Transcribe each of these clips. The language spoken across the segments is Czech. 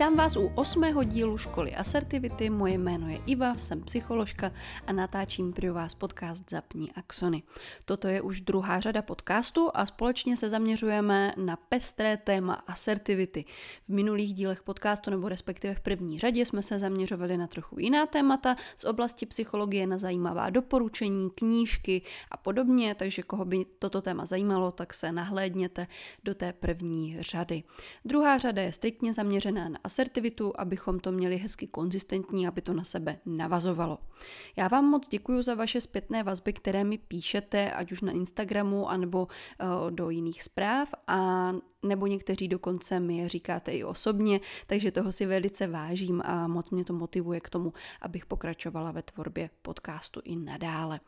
Vítám vás u osmého dílu školy Asertivity. Moje jméno je Iva, jsem psycholožka a natáčím pro vás podcast Zapní axony. Toto je už druhá řada podcastu a společně se zaměřujeme na pestré téma asertivity. V minulých dílech podcastu nebo respektive v první řadě jsme se zaměřovali na trochu jiná témata z oblasti psychologie, na zajímavá doporučení, knížky a podobně, takže koho by toto téma zajímalo, tak se nahlédněte do té první řady. Druhá řada je striktně zaměřená na asertivitu, abychom to měli hezky konzistentní, aby to na sebe navazovalo. Já vám moc děkuji za vaše zpětné vazby, které mi píšete, ať už na Instagramu, anebo uh, do jiných zpráv a nebo někteří dokonce mi je říkáte i osobně, takže toho si velice vážím a moc mě to motivuje k tomu, abych pokračovala ve tvorbě podcastu i nadále.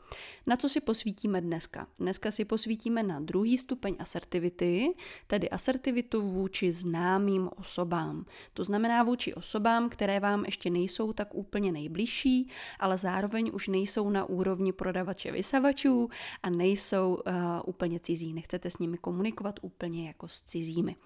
Na co si posvítíme dneska? Dneska si posvítíme na druhý stupeň asertivity, tedy asertivitu vůči známým osobám. To znamená vůči osobám, které vám ještě nejsou tak úplně nejbližší, ale zároveň už nejsou na úrovni prodavače vysavačů a nejsou uh, úplně cizí. Nechcete s nimi komunikovat úplně jako s cizí cizími.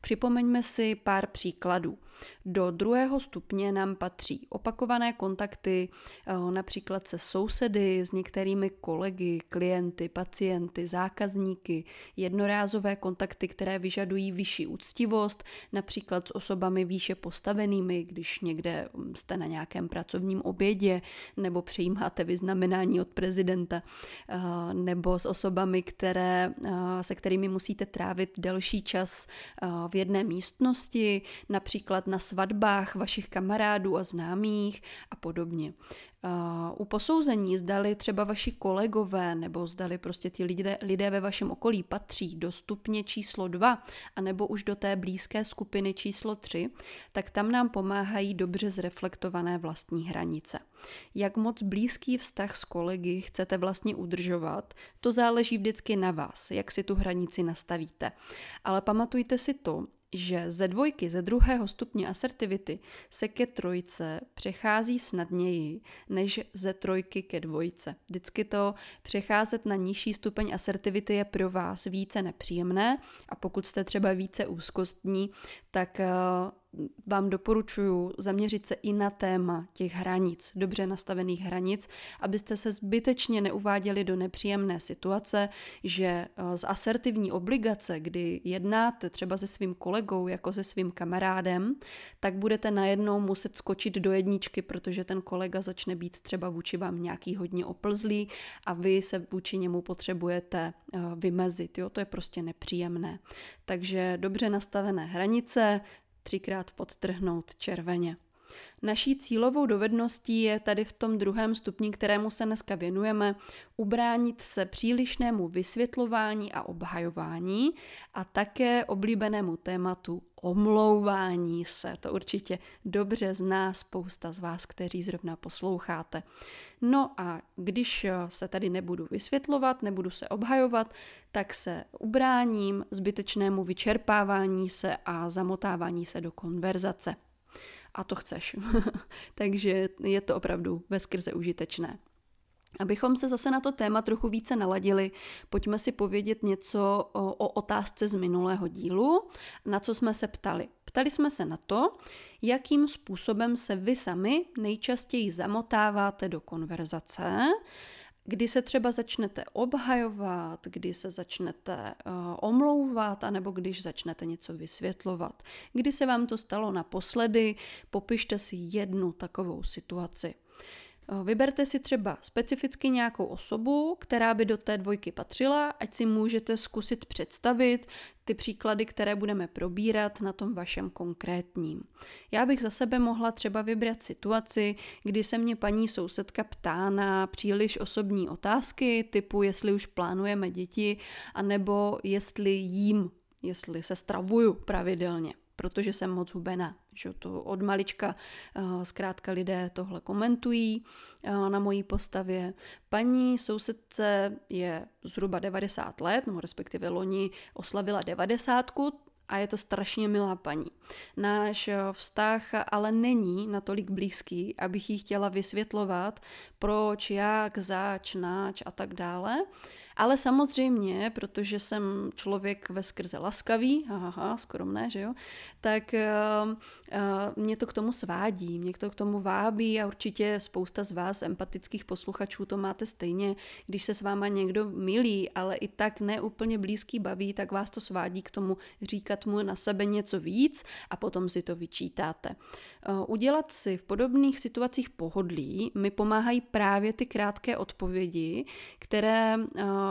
Připomeňme si pár příkladů. Do druhého stupně nám patří opakované kontakty, eh, například se sousedy, s některými kolegy, klienty, pacienty, zákazníky, jednorázové kontakty, které vyžadují vyšší úctivost, například s osobami výše postavenými, když někde hm, jste na nějakém pracovním obědě nebo přijímáte vyznamenání od prezidenta, eh, nebo s osobami, které, eh, se kterými musíte trávit delší čas v jedné místnosti, například na svatbách vašich kamarádů a známých a podobně. U posouzení zdali třeba vaši kolegové nebo zdali prostě ty lidé, lidé ve vašem okolí patří do stupně číslo 2 a nebo už do té blízké skupiny číslo 3, tak tam nám pomáhají dobře zreflektované vlastní hranice. Jak moc blízký vztah s kolegy chcete vlastně udržovat, to záleží vždycky na vás, jak si tu hranici nastavíte. Ale pamatujte si to, že ze dvojky, ze druhého stupně asertivity se ke trojce přechází snadněji než ze trojky ke dvojce. Vždycky to přecházet na nižší stupeň asertivity je pro vás více nepříjemné a pokud jste třeba více úzkostní, tak eh, vám doporučuji zaměřit se i na téma těch hranic, dobře nastavených hranic, abyste se zbytečně neuváděli do nepříjemné situace, že eh, z asertivní obligace, kdy jednáte třeba se svým kolegou jako se svým kamarádem, tak budete najednou muset skočit do jedničky, protože ten kolega začne být třeba vůči vám nějaký hodně oplzlý a vy se vůči němu potřebujete eh, vymezit. Jo? To je prostě nepříjemné. Takže dobře nastavené hranice, třikrát podtrhnout červeně. Naší cílovou dovedností je tady v tom druhém stupni, kterému se dneska věnujeme, ubránit se přílišnému vysvětlování a obhajování a také oblíbenému tématu omlouvání se. To určitě dobře zná spousta z vás, kteří zrovna posloucháte. No a když se tady nebudu vysvětlovat, nebudu se obhajovat, tak se ubráním zbytečnému vyčerpávání se a zamotávání se do konverzace a to chceš. Takže je to opravdu veskrze užitečné. Abychom se zase na to téma trochu více naladili, pojďme si povědět něco o, o otázce z minulého dílu, na co jsme se ptali. Ptali jsme se na to, jakým způsobem se vy sami nejčastěji zamotáváte do konverzace, kdy se třeba začnete obhajovat, kdy se začnete uh, omlouvat, anebo když začnete něco vysvětlovat. Kdy se vám to stalo naposledy, popište si jednu takovou situaci. Eh, vyberte si třeba specificky nějakou osobu, která by do té dvojky patřila, ať si můžete zkusit představit ty příklady, které budeme probírat na tom vašem konkrétním. Já bych za sebe mohla třeba vybrat situaci, kdy se mě paní sousedka ptá na příliš osobní otázky, typu jestli už plánujeme děti, anebo jestli jím, jestli se stravuju pravidelně protože jsem moc hubená. Že to od malička uh, zkrátka lidé tohle komentují uh, na mojí postavě. Paní sousedce je zhruba 90 let, no respektive loni oslavila 90, a je to strašně milá paní. Náš eh, vztah ale není natolik blízký, abych jí chtěla vysvětlovat, proč, jak, zač, nač a tak dále. Ale samozřejmě, protože jsem člověk ve skrze laskavý, aha, skromné, že jo, tak uh, uh, mě to k tomu svádí, mě to k tomu vábí a určitě spousta z vás, empatických posluchačů, to máte stejně, když se s váma někdo milí, ale i tak neúplně blízký baví, tak vás to svádí k tomu říkat mu na sebe něco víc a potom si to vyčítáte. Uh, udělat si v podobných situacích pohodlí mi pomáhají právě ty krátké odpovědi, které uh,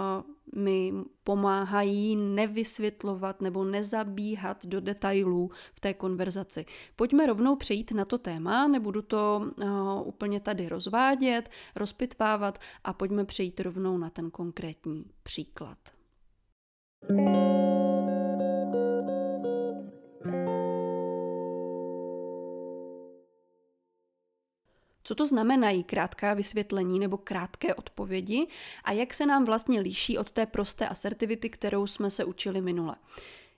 mi pomáhají nevysvětlovat nebo nezabíhat do detailů v té konverzaci. Pojďme rovnou přejít na to téma, nebudu to uh, úplně tady rozvádět, rozpitvávat a pojďme přejít rovnou na ten konkrétní příklad. Co to znamenají krátká vysvětlení nebo krátké odpovědi a jak se nám vlastně liší od té prosté asertivity, kterou jsme se učili minule.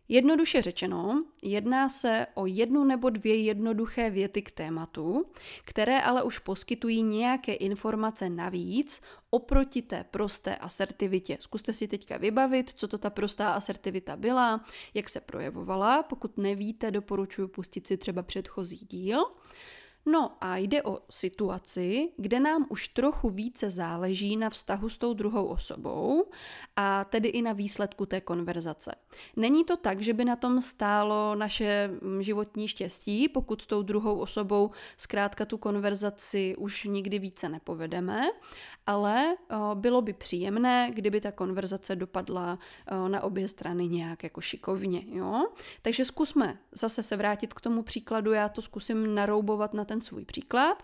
Jednoduše řečeno, jedná se o jednu nebo dvě jednoduché věty k tématu, které ale už poskytují nějaké informace navíc oproti té prosté asertivitě. Zkuste si teďka vybavit, co to ta prostá asertivita byla, jak se projevovala. Pokud nevíte, doporučuji pustit si třeba předchozí díl. No a jde o situaci, kde nám už trochu více záleží na vztahu s tou druhou osobou a tedy i na výsledku té konverzace. Není to tak, že by na tom stálo naše mm, životní štěstí, pokud s tou druhou osobou zkrátka tu konverzaci už nikdy více nepovedeme, ale bylo by příjemné, kdyby ta konverzace dopadla na obě strany nějak jako šikovně. Jo? Takže zkusme zase se vrátit k tomu příkladu, já to zkusím naroubovat na ten svůj příklad.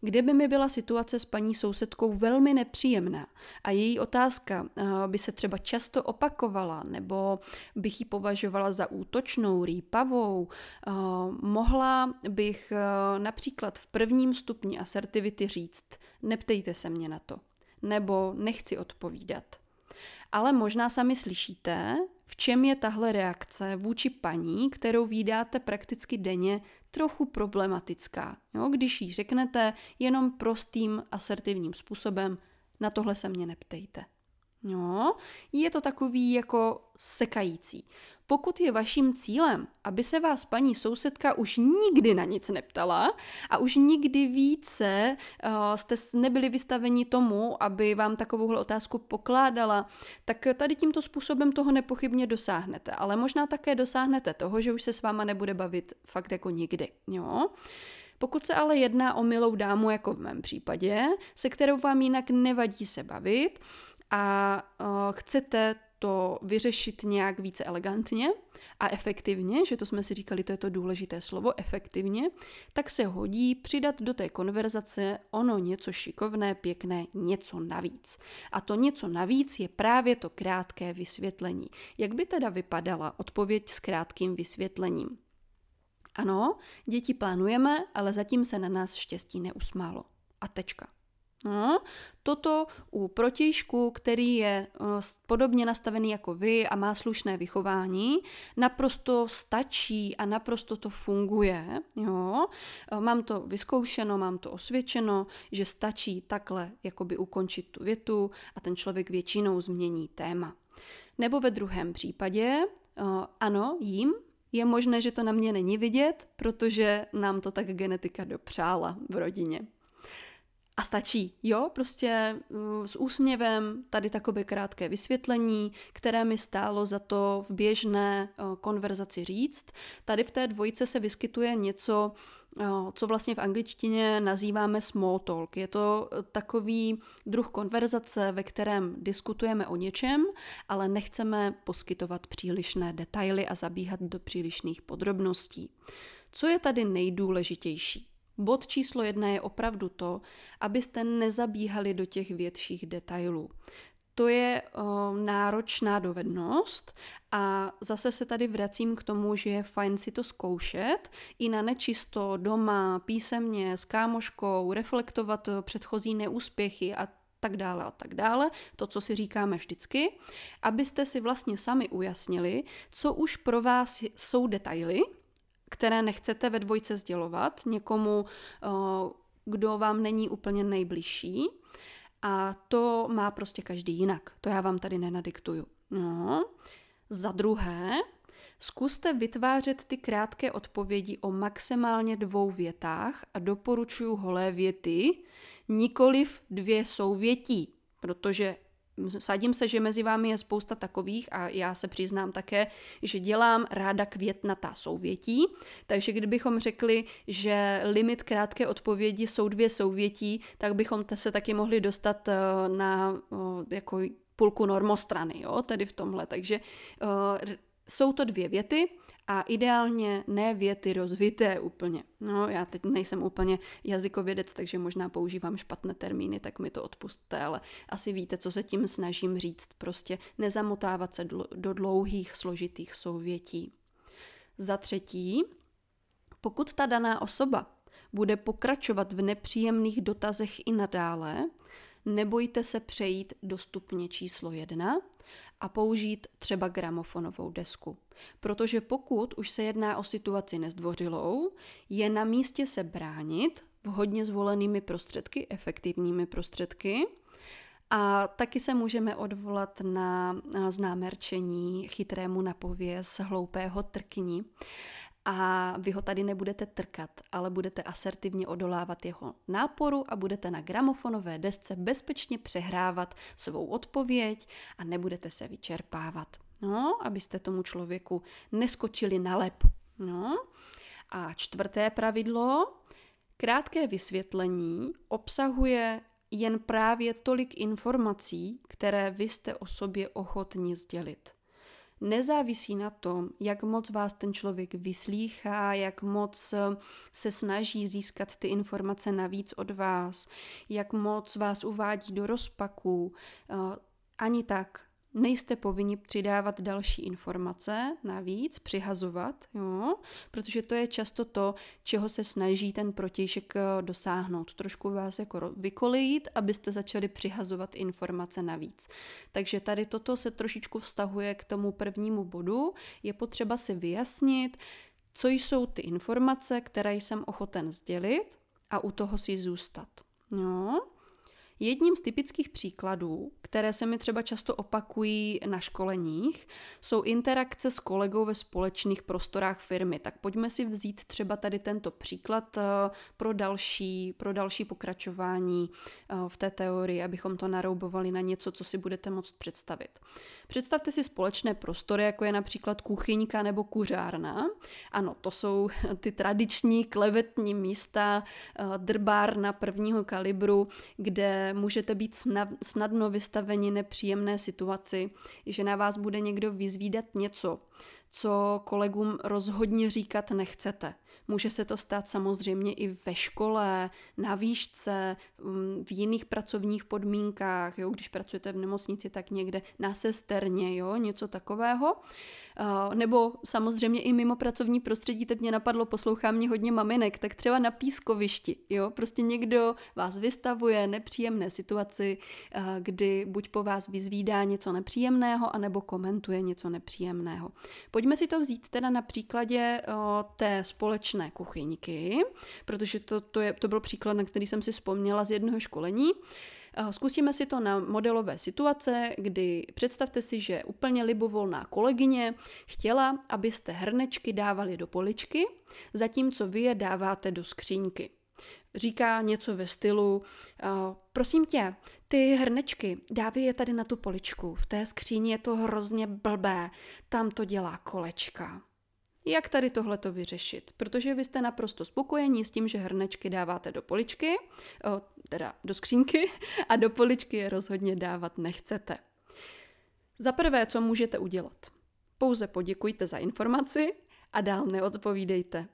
Kdyby mi byla situace s paní sousedkou velmi nepříjemná a její otázka by se třeba často opakovala nebo bych ji považovala za útočnou, rýpavou, mohla bych například v prvním stupni asertivity říct, neptejte se mě na to, nebo nechci odpovídat. Ale možná sami slyšíte, v čem je tahle reakce vůči paní, kterou vydáte prakticky denně, trochu problematická. Jo? Když jí řeknete jenom prostým asertivním způsobem, na tohle se mě neptejte. No, je to takový jako sekající. Pokud je vaším cílem, aby se vás paní sousedka už nikdy na nic neptala a už nikdy více uh, jste nebyli vystaveni tomu, aby vám takovouhle otázku pokládala, tak tady tímto způsobem toho nepochybně dosáhnete. Ale možná také dosáhnete toho, že už se s váma nebude bavit fakt jako nikdy. Jo? Pokud se ale jedná o milou dámu, jako v mém případě, se kterou vám jinak nevadí se bavit a uh, chcete to vyřešit nějak více elegantně a efektivně, že to jsme si říkali, to je to důležité slovo, efektivně, tak se hodí přidat do té konverzace ono něco šikovné, pěkné, něco navíc. A to něco navíc je právě to krátké vysvětlení. Jak by teda vypadala odpověď s krátkým vysvětlením? Ano, děti plánujeme, ale zatím se na nás štěstí neusmálo. A tečka. No, toto u protějšku, který je uh, podobně nastavený jako vy a má slušné vychování, naprosto stačí a naprosto to funguje. Jo? Uh, mám to vyzkoušeno, mám to osvědčeno, že stačí takhle jakoby ukončit tu větu a ten člověk většinou změní téma. Nebo ve druhém případě, uh, ano, jím, je možné, že to na mě není vidět, protože nám to tak genetika dopřála v rodině. A stačí, jo, prostě mm, s úsměvem tady takové krátké vysvětlení, které mi stálo za to v běžné konverzaci říct. Tady v té dvojice se vyskytuje něco, co vlastně v angličtině nazýváme small talk. Je to e, takový druh konverzace, ve kterém diskutujeme o něčem, ale nechceme poskytovat přílišné detaily a zabíhat do přílišných podrobností. Co je tady nejdůležitější? Bod číslo jedna je opravdu to, abyste nezabíhali do těch větších detailů. To je o, náročná dovednost a zase se tady vracím k tomu, že je fajn si to zkoušet i na nečisto doma, písemně, s kámoškou, reflektovat předchozí neúspěchy a tak dále a tak dále, to, co si říkáme vždycky, abyste si vlastně sami ujasnili, co už pro vás jsou detaily, které nechcete ve dvojce sdělovat někomu, kdo vám není úplně nejbližší. A to má prostě každý jinak. To já vám tady nenadiktuju. No. Za druhé, Zkuste vytvářet ty krátké odpovědi o maximálně dvou větách a doporučuju holé věty, nikoliv dvě souvětí, protože sadím se, že mezi vámi je spousta takových a já se přiznám také, že dělám ráda květnatá souvětí, takže kdybychom řekli, že limit krátké odpovědi jsou dvě souvětí, tak bychom se taky mohli dostat eh, na eh, jako půlku normostrany, jo, tedy v tomhle. Takže uh, jsou to dvě věty a ideálně ne věty rozvité úplně. No, já teď nejsem úplně jazykovědec, takže možná používám špatné termíny, tak mi to odpustte, ale asi víte, co se tím snažím říct. Prostě nezamotávat se do dlouhých, složitých souvětí. Za třetí, pokud ta daná osoba bude pokračovat v nepříjemných dotazech i nadále, nebojte se přejít do stupně číslo jedna a použít třeba gramofonovou desku. Protože pokud už se jedná o situaci nezdvořilou, je na místě se bránit vhodně zvolenými prostředky, efektivními prostředky, a taky se můžeme odvolat na známé rčení chytrému napověz hloupého trkni a vy ho tady nebudete trkat, ale budete asertivně odolávat jeho náporu a budete na gramofonové desce bezpečně přehrávat svou odpověď a nebudete se vyčerpávat. No, abyste tomu člověku neskočili na lep. No. A čtvrté pravidlo, krátké vysvětlení obsahuje jen právě tolik informací, které vy jste o sobě ochotni sdělit nezávisí na tom, jak moc vás ten člověk vyslýchá, jak moc eh, se snaží získat ty informace navíc od vás, jak moc vás uvádí do rozpaků. Eh, ani tak Nejste povinni přidávat další informace navíc, přihazovat, jo? protože to je často to, čeho se snaží ten protějšek eh, dosáhnout. Trošku vás jako vykolejit, abyste začali přihazovat informace navíc. Takže tady toto se trošičku vztahuje k tomu prvnímu bodu. Je potřeba si vyjasnit, co jsou ty informace, které jsem ochoten sdělit a u toho si zůstat. Jo? Jedním z typických příkladů, které se mi třeba často opakují na školeních, jsou interakce s kolegou ve společných prostorách firmy. Tak pojďme si vzít třeba tady tento příklad eh, pro další, pro další pokračování eh, v té teorii, abychom to naroubovali na něco, co si budete moct představit. Představte si společné prostory, jako je například kuchyňka nebo kuřárna. Ano, to jsou ty tradiční klevetní místa, eh, drbárna prvního kalibru, kde můžete být snadno vystaveni nepříjemné situaci, že na vás bude někdo vyzvídat něco, co kolegům rozhodně říkat nechcete. Může se to stát samozřejmě i ve škole, na výšce, mm, v jiných pracovních podmínkách, jo, když pracujete v nemocnici, tak někde na sesterně, jo, něco takového. Nebo samozřejmě i mimo pracovní prostředí, teď mě napadlo, poslouchám mě hodně maminek, tak třeba na pískovišti, jo, prostě někdo vás vystavuje nepříjemné situaci, kdy buď po vás vyzvídá něco nepříjemného, anebo komentuje něco nepříjemného. Pojďme si to vzít teda na příkladě té společné kuchyňky, protože to, to, je, to byl příklad, na který jsem si vzpomněla z jednoho školení. Zkusíme si to na modelové situace, kdy představte si, že úplně libovolná kolegyně chtěla, abyste hrnečky dávali do poličky, zatímco vy je dáváte do skříňky. Říká něco ve stylu, prosím tě, ty hrnečky, dávej je tady na tu poličku, v té skříni je to hrozně blbé, tam to dělá kolečka jak tady tohle to vyřešit. Protože vy jste naprosto spokojení s tím, že hrnečky dáváte do poličky, o, teda do skřínky, a do poličky je rozhodně dávat nechcete. Za prvé, co můžete udělat? Pouze poděkujte za informaci a dál neodpovídejte.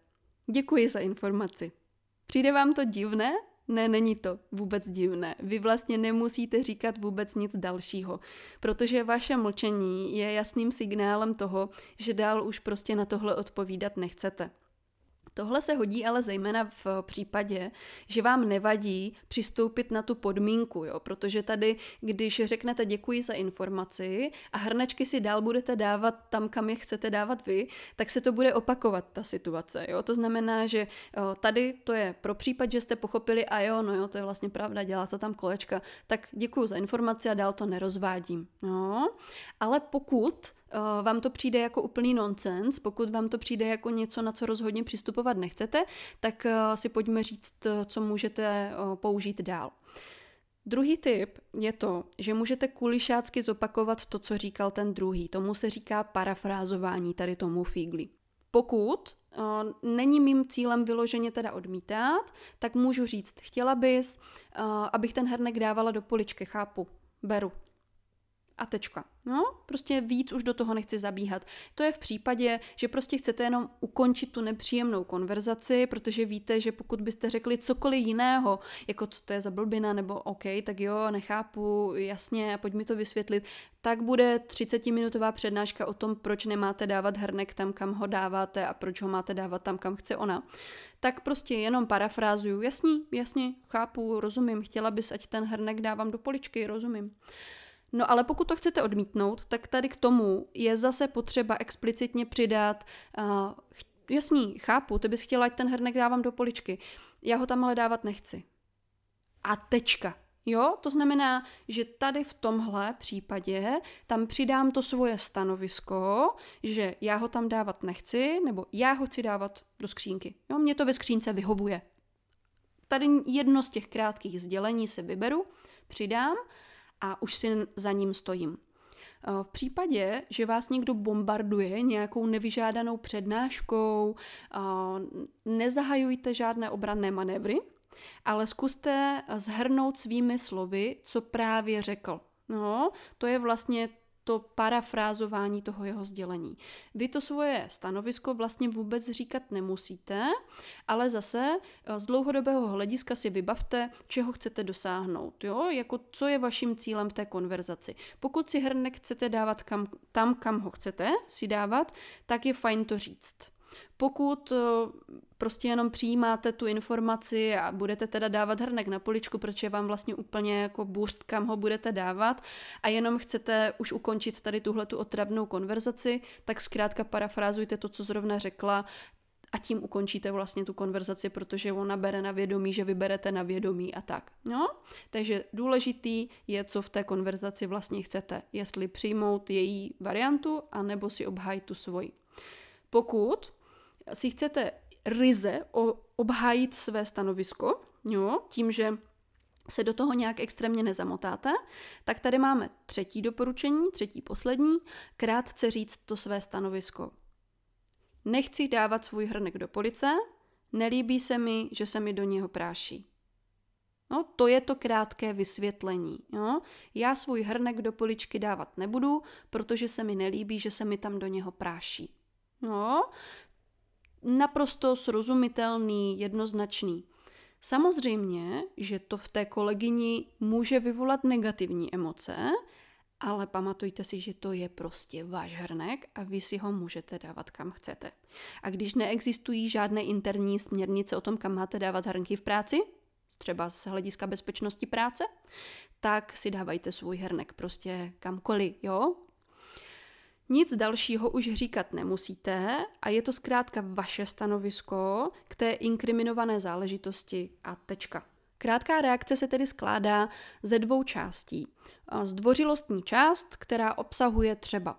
Děkuji za informaci. Přijde vám to divné? Ne, není to vůbec divné. Vy vlastně nemusíte říkat vůbec nic dalšího, protože vaše mlčení je jasným signálem toho, že dál už prostě na tohle odpovídat nechcete. Tohle se hodí ale zejména v případě, že vám nevadí přistoupit na tu podmínku, jo? protože tady, když řeknete děkuji za informaci a hrnečky si dál budete dávat tam, kam je chcete dávat vy, tak se to bude opakovat ta situace. Jo? To znamená, že tady to je pro případ, že jste pochopili a jo, no jo, to je vlastně pravda, dělá to tam kolečka, tak děkuji za informaci a dál to nerozvádím. Jo? Ale pokud Eh, vám to přijde jako úplný nonsens, pokud vám to přijde jako něco, na co rozhodně přistupovat nechcete, tak eh, si pojďme říct, eh, co můžete použít dál. Druhý tip je to, že můžete kulišácky zopakovat to, co říkal ten druhý. Tomu se říká parafrázování tady tomu fígli. Pokud není mým cílem vyloženě teda odmítat, tak můžu říct, chtěla bys, abych ten hrnek dávala do poličky, chápu, beru, a tečka. No, prostě víc už do toho nechci zabíhat. To je v případě, že prostě chcete jenom ukončit tu nepříjemnou konverzaci, protože víte, že pokud byste řekli cokoliv jiného, jako co to je za blbina, nebo OK, tak jo, nechápu, jasně, pojď mi to vysvětlit, tak bude 30-minutová přednáška o tom, proč nemáte dávat hrnek tam, kam ho dáváte a proč ho máte dávat tam, kam chce ona. Tak prostě jenom parafrázuju, jasný, jasně, chápu, rozumím, chtěla bys, ať ten hrnek dávám do poličky, rozumím. No ale pokud to chcete odmítnout, tak tady k tomu je zase potřeba explicitně přidat, uh, jasný, chápu, ty bys chtěla, ať ten hrnek dávám do poličky, já ho tam ale dávat nechci. A tečka. Jo, to znamená, že tady v tomhle případě tam přidám to svoje stanovisko, že já ho tam dávat nechci, nebo já ho chci dávat do skřínky. Jo, mě to ve skřínce vyhovuje. Tady jedno z těch krátkých sdělení si vyberu, přidám a už si za ním stojím. Eh, v případě, že vás někdo bombarduje nějakou nevyžádanou přednáškou, eh, nezahajujte žádné obranné manévry, ale zkuste zhrnout svými slovy, co právě řekl. No, to je vlastně to parafrázování toho jeho sdělení. Vy to svoje stanovisko vlastně vůbec říkat nemusíte, ale zase eh, z dlouhodobého hlediska si vybavte, čeho chcete dosáhnout. Jo? Jako co je vaším cílem v té konverzaci. Pokud si hrnek chcete dávat kam, tam, kam ho chcete si dávat, tak je fajn to říct. Pokud eh, prostě jenom přijímáte tu informaci a budete teda dávat hrnek na poličku, protože vám vlastně úplně jako bůřt, kam ho budete dávat a jenom chcete už ukončit tady tuhle tu otravnou konverzaci, tak zkrátka parafrázujte to, co zrovna řekla a tím ukončíte vlastně tu konverzaci, protože ona bere na vědomí, že vyberete na vědomí a tak. No? Takže důležitý je, co v té konverzaci vlastně chcete. Jestli přijmout její variantu, anebo si obhájit tu svoji. Pokud si chcete ryze obhájit své stanovisko, jo, tím, že se do toho nějak extrémně nezamotáte, tak tady máme třetí doporučení, třetí poslední, krátce říct to své stanovisko. Nechci dávat svůj hrnek do police, nelíbí se mi, že se mi do něho práší. No, to je to krátké vysvětlení. Jo? Já svůj hrnek do poličky dávat nebudu, protože se mi nelíbí, že se mi tam do něho práší. No, naprosto srozumitelný, jednoznačný. Samozřejmě, že to v té kolegyni může vyvolat negativní emoce, ale pamatujte si, že to je prostě váš hrnek a vy si ho můžete dávat kam chcete. A když neexistují žádné interní směrnice o tom, kam máte dávat hrnky v práci, třeba z hlediska bezpečnosti práce, tak si dávajte svůj hrnek prostě kamkoliv, jo? Nic dalšího už říkat nemusíte a je to zkrátka vaše stanovisko k té inkriminované záležitosti a tečka. Krátká reakce se tedy skládá ze dvou částí. Zdvořilostní část, která obsahuje třeba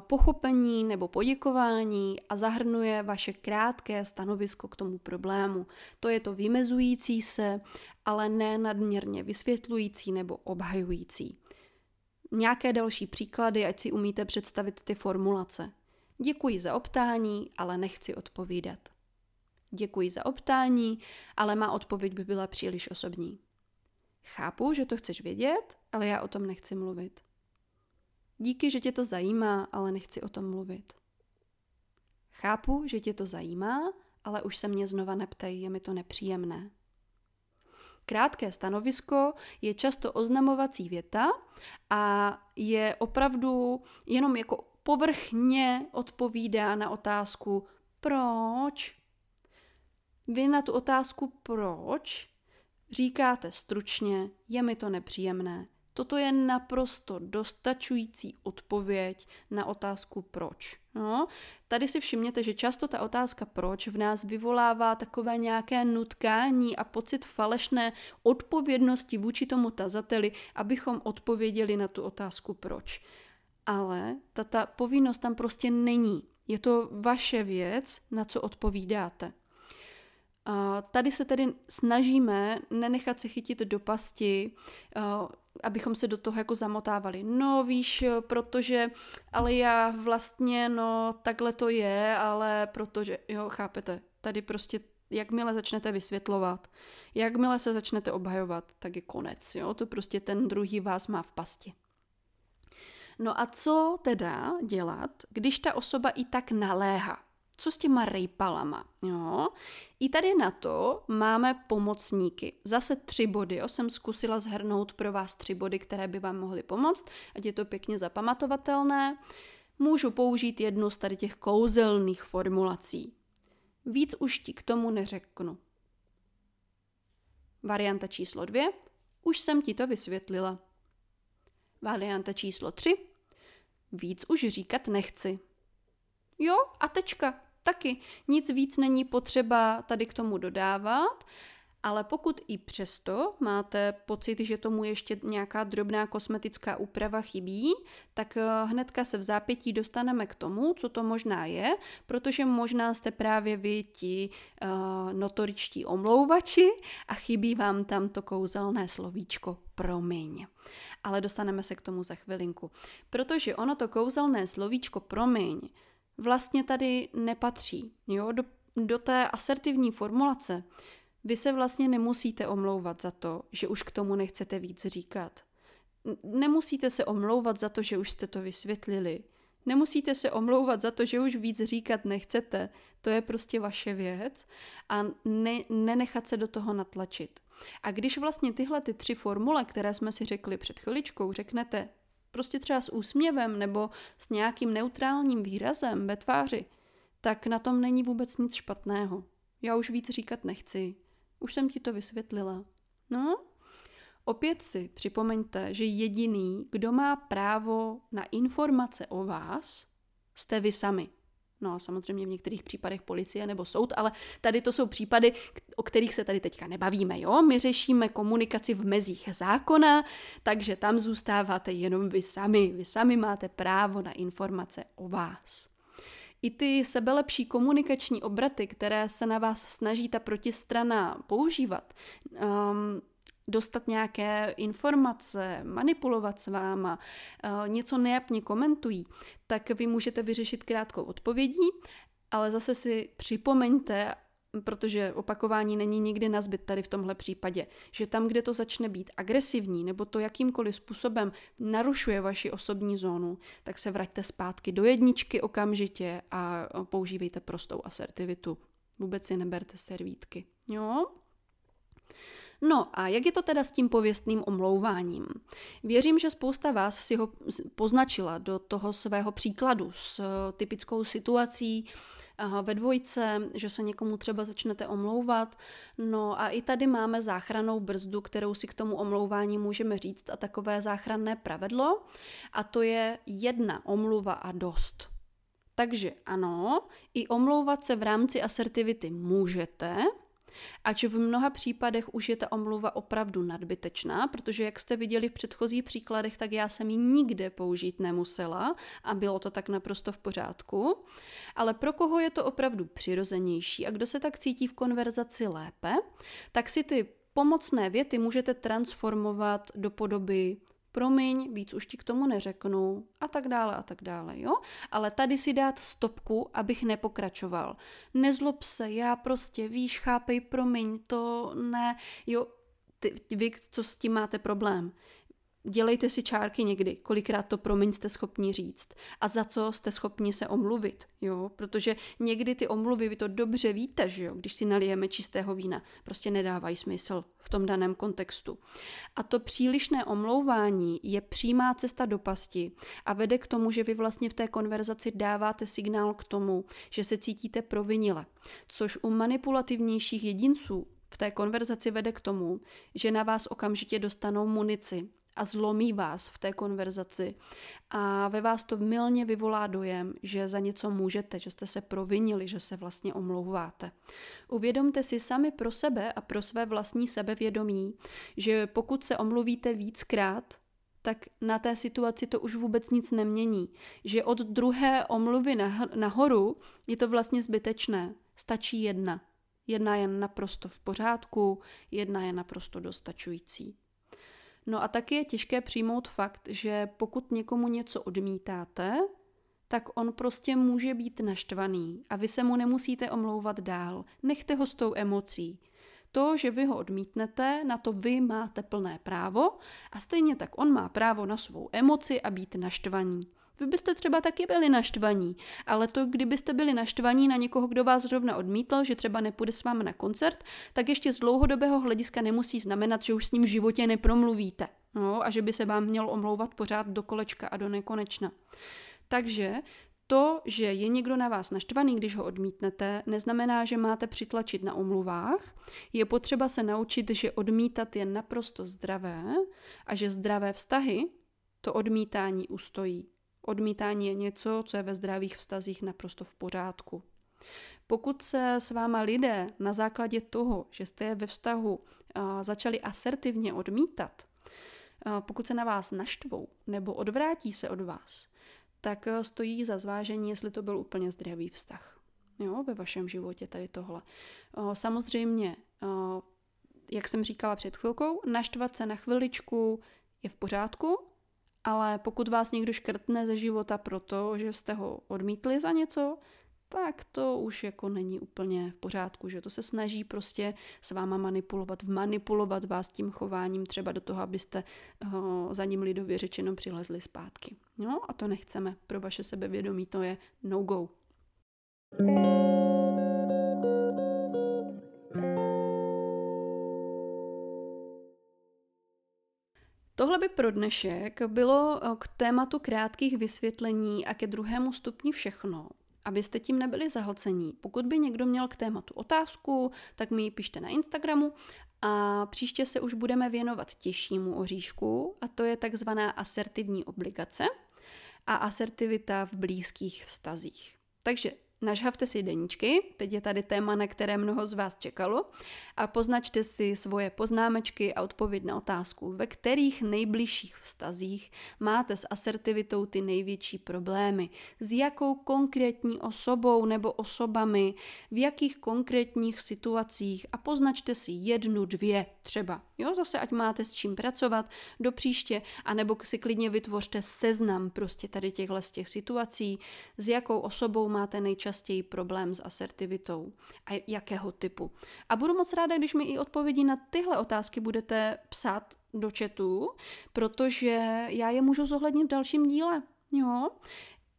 pochopení nebo poděkování a zahrnuje vaše krátké stanovisko k tomu problému. To je to vymezující se, ale ne nadměrně vysvětlující nebo obhajující. Nějaké další příklady, ať si umíte představit ty formulace. Děkuji za optání, ale nechci odpovídat. Děkuji za optání, ale má odpověď by byla příliš osobní. Chápu, že to chceš vědět, ale já o tom nechci mluvit. Díky, že tě to zajímá, ale nechci o tom mluvit. Chápu, že tě to zajímá, ale už se mě znova neptej, je mi to nepříjemné. Krátké stanovisko je často oznamovací věta a je opravdu jenom jako povrchně odpovídá na otázku proč. Vy na tu otázku proč říkáte stručně, je mi to nepříjemné. Toto je naprosto dostačující odpověď na otázku proč. No, tady si všimněte, že často ta otázka proč v nás vyvolává takové nějaké nutkání a pocit falešné odpovědnosti vůči tomu tazateli, abychom odpověděli na tu otázku proč. Ale ta, ta povinnost tam prostě není. Je to vaše věc, na co odpovídáte. A tady se tedy snažíme nenechat se chytit do pasti, abychom se do toho jako zamotávali. No víš, protože, ale já vlastně, no takhle to je, ale protože, jo, chápete, tady prostě jakmile začnete vysvětlovat, jakmile se začnete obhajovat, tak je konec, jo, to prostě ten druhý vás má v pasti. No a co teda dělat, když ta osoba i tak naléhá? Co s těma rejpalama? Jo? I tady na to máme pomocníky. Zase tři body. Jo? Jsem zkusila zhrnout pro vás tři body, které by vám mohly pomoct, ať je to pěkně zapamatovatelné. Můžu použít jednu z tady těch kouzelných formulací. Víc už ti k tomu neřeknu. Varianta číslo dvě. Už jsem ti to vysvětlila. Varianta číslo tři. Víc už říkat nechci. Jo, a tečka. Taky nic víc není potřeba tady k tomu dodávat, ale pokud i přesto máte pocit, že tomu ještě nějaká drobná kosmetická úprava chybí, tak eh, hnedka se v zápětí dostaneme k tomu, co to možná je, protože možná jste právě vy ti uh, notoričtí omlouvači a chybí vám tam to kouzelné slovíčko promiň. Ale dostaneme se k tomu za chvilinku. Protože ono to kouzelné slovíčko promiň vlastně tady nepatří. Jo? Do, do té asertivní formulace vy se vlastně nemusíte omlouvat za to, že už k tomu nechcete víc říkat. Nemusíte se omlouvat za to, že už jste to vysvětlili. Nemusíte se omlouvat za to, že už víc říkat nechcete. To je prostě vaše věc a ne, nenechat se do toho natlačit. A když vlastně tyhle ty tři formule, které jsme si řekli před chviličkou, řeknete prostě třeba s úsměvem nebo s nějakým neutrálním výrazem ve tváři, tak na tom není vůbec nic špatného. Já už víc říkat nechci. Už jsem ti to vysvětlila. No, opět si připomeňte, že jediný, kdo má právo na informace o vás, jste vy sami. No samozřejmě v některých případech policie nebo soud, ale tady to jsou případy, o kterých se tady teďka nebavíme, jo? My řešíme komunikaci v mezích zákona, takže tam zůstáváte jenom vy sami. Vy sami máte právo na informace o vás. I ty sebelepší komunikační obraty, které se na vás snaží ta protistrana používat, um, dostat nějaké informace, manipulovat s váma, uh, něco nejapně komentují, tak vy můžete vyřešit krátkou odpovědí, ale zase si připomeňte, protože opakování není nikdy nazbyt tady v tomhle případě, že tam, kde to začne být agresivní nebo to jakýmkoliv způsobem narušuje vaši osobní zónu, tak se vraťte zpátky do jedničky okamžitě a používejte prostou asertivitu. Vůbec si neberte servítky. Jo? No a jak je to teda s tím pověstným omlouváním? Věřím, že spousta vás si ho poznačila do toho svého příkladu s typickou situací, ve dvojce, že se někomu třeba začnete omlouvat. No a i tady máme záchranou brzdu, kterou si k tomu omlouvání můžeme říct a takové záchranné pravidlo. A to je jedna omluva a dost. Takže ano, i omlouvat se v rámci asertivity můžete, Ač v mnoha případech už je ta omluva opravdu nadbytečná, protože jak jste viděli v předchozích příkladech, tak já jsem ji nikde použít nemusela a bylo to tak naprosto v pořádku. Ale pro koho je to opravdu přirozenější a kdo se tak cítí v konverzaci lépe, tak si ty pomocné věty můžete transformovat do podoby promiň, víc už ti k tomu neřeknu a tak dále a tak dále, jo? Ale tady si dát stopku, abych nepokračoval. Nezlob se, já prostě, víš, chápej, promiň, to ne, jo, ty, vy, co s tím máte problém. Dělejte si čárky někdy, kolikrát to promiň jste schopni říct. A za co jste schopni se omluvit, jo, protože někdy ty omluvy, vy to dobře víte, že jo, když si nalijeme čistého vína, prostě nedávají smysl v tom daném kontextu. A to přílišné omlouvání je přímá cesta do pasti a vede k tomu, že vy vlastně v té konverzaci dáváte signál k tomu, že se cítíte provinile, což u manipulativnějších jedinců v té konverzaci vede k tomu, že na vás okamžitě dostanou munici a zlomí vás v té konverzaci a ve vás to milně vyvolá dojem, že za něco můžete, že jste se provinili, že se vlastně omlouváte. Uvědomte si sami pro sebe a pro své vlastní sebevědomí, že pokud se omluvíte víckrát, tak na té situaci to už vůbec nic nemění. Že od druhé omluvy nahoru je to vlastně zbytečné. Stačí jedna. Jedna je naprosto v pořádku, jedna je naprosto dostačující. No a taky je těžké přijmout fakt, že pokud někomu něco odmítáte, tak on prostě může být naštvaný a vy se mu nemusíte omlouvat dál. Nechte ho s tou emocí. To, že vy ho odmítnete, na to vy máte plné právo a stejně tak on má právo na svou emoci a být naštvaný. Vy byste třeba taky byli naštvaní, ale to, kdybyste byli naštvaní na někoho, kdo vás zrovna odmítl, že třeba nepůjde s vámi na koncert, tak ještě z dlouhodobého hlediska nemusí znamenat, že už s ním v životě nepromluvíte. No, a že by se vám měl omlouvat pořád do kolečka a do nekonečna. Takže to, že je někdo na vás naštvaný, když ho odmítnete, neznamená, že máte přitlačit na omluvách. Je potřeba se naučit, že odmítat je naprosto zdravé a že zdravé vztahy to odmítání ustojí. Odmítání je něco, co je ve zdravých vztazích naprosto v pořádku. Pokud se s váma lidé na základě toho, že jste je ve vztahu začali asertivně odmítat, pokud se na vás naštvou nebo odvrátí se od vás, tak stojí za zvážení, jestli to byl úplně zdravý vztah. Jo, ve vašem životě tady tohle. Samozřejmě, jak jsem říkala před chvilkou, naštvat se na chviličku je v pořádku, ale pokud vás někdo škrtne ze života proto, že jste ho odmítli za něco, tak to už jako není úplně v pořádku, že to se snaží prostě s váma manipulovat, manipulovat vás tím chováním třeba do toho, abyste ho za ním lidově řečeno přilezli zpátky. No a to nechceme, pro vaše sebevědomí to je no go. Tohle by pro dnešek bylo eh, k tématu krátkých vysvětlení a ke druhému stupni všechno. Abyste tím nebyli zahlcení. Pokud by někdo měl k tématu otázku, tak mi ji pište na Instagramu a příště se už budeme věnovat těžšímu oříšku a to je takzvaná asertivní obligace a asertivita v blízkých vztazích. Takže Nažhavte si deníčky, teď je tady téma, na které mnoho z vás čekalo, a poznačte si svoje poznámečky a odpověď na otázku, ve kterých nejbližších vztazích máte s asertivitou ty největší problémy, s jakou konkrétní osobou nebo osobami, v jakých konkrétních situacích a poznačte si jednu, dvě třeba. Jo, zase ať máte s čím pracovat do příště, anebo si klidně vytvořte seznam prostě tady těchhle z těch situací, s jakou osobou máte nejčastěji problém s asertivitou a jakého typu. A budu moc ráda, když mi i odpovědi na tyhle otázky budete psát do chatu, protože já je můžu zohlednit v dalším díle. Jo?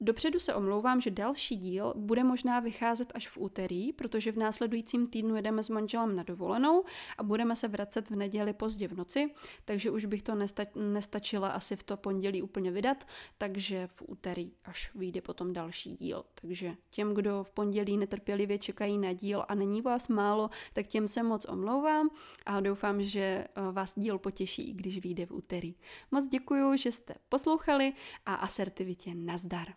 Dopředu se omlouvám, že další díl bude možná vycházet až v úterý, protože v následujícím týdnu jedeme s manželem na dovolenou a budeme se vracet v neděli pozdě v noci, takže už bych to nesta- nestačila asi v to pondělí úplně vydat, takže v úterý až vyjde potom další díl. Takže těm, kdo v pondělí netrpělivě čekají na díl a není vás málo, tak těm se moc omlouvám a doufám, že eh, vás díl potěší, když vyjde v úterý. Moc děkuji, že jste poslouchali a asertivitě nazdar.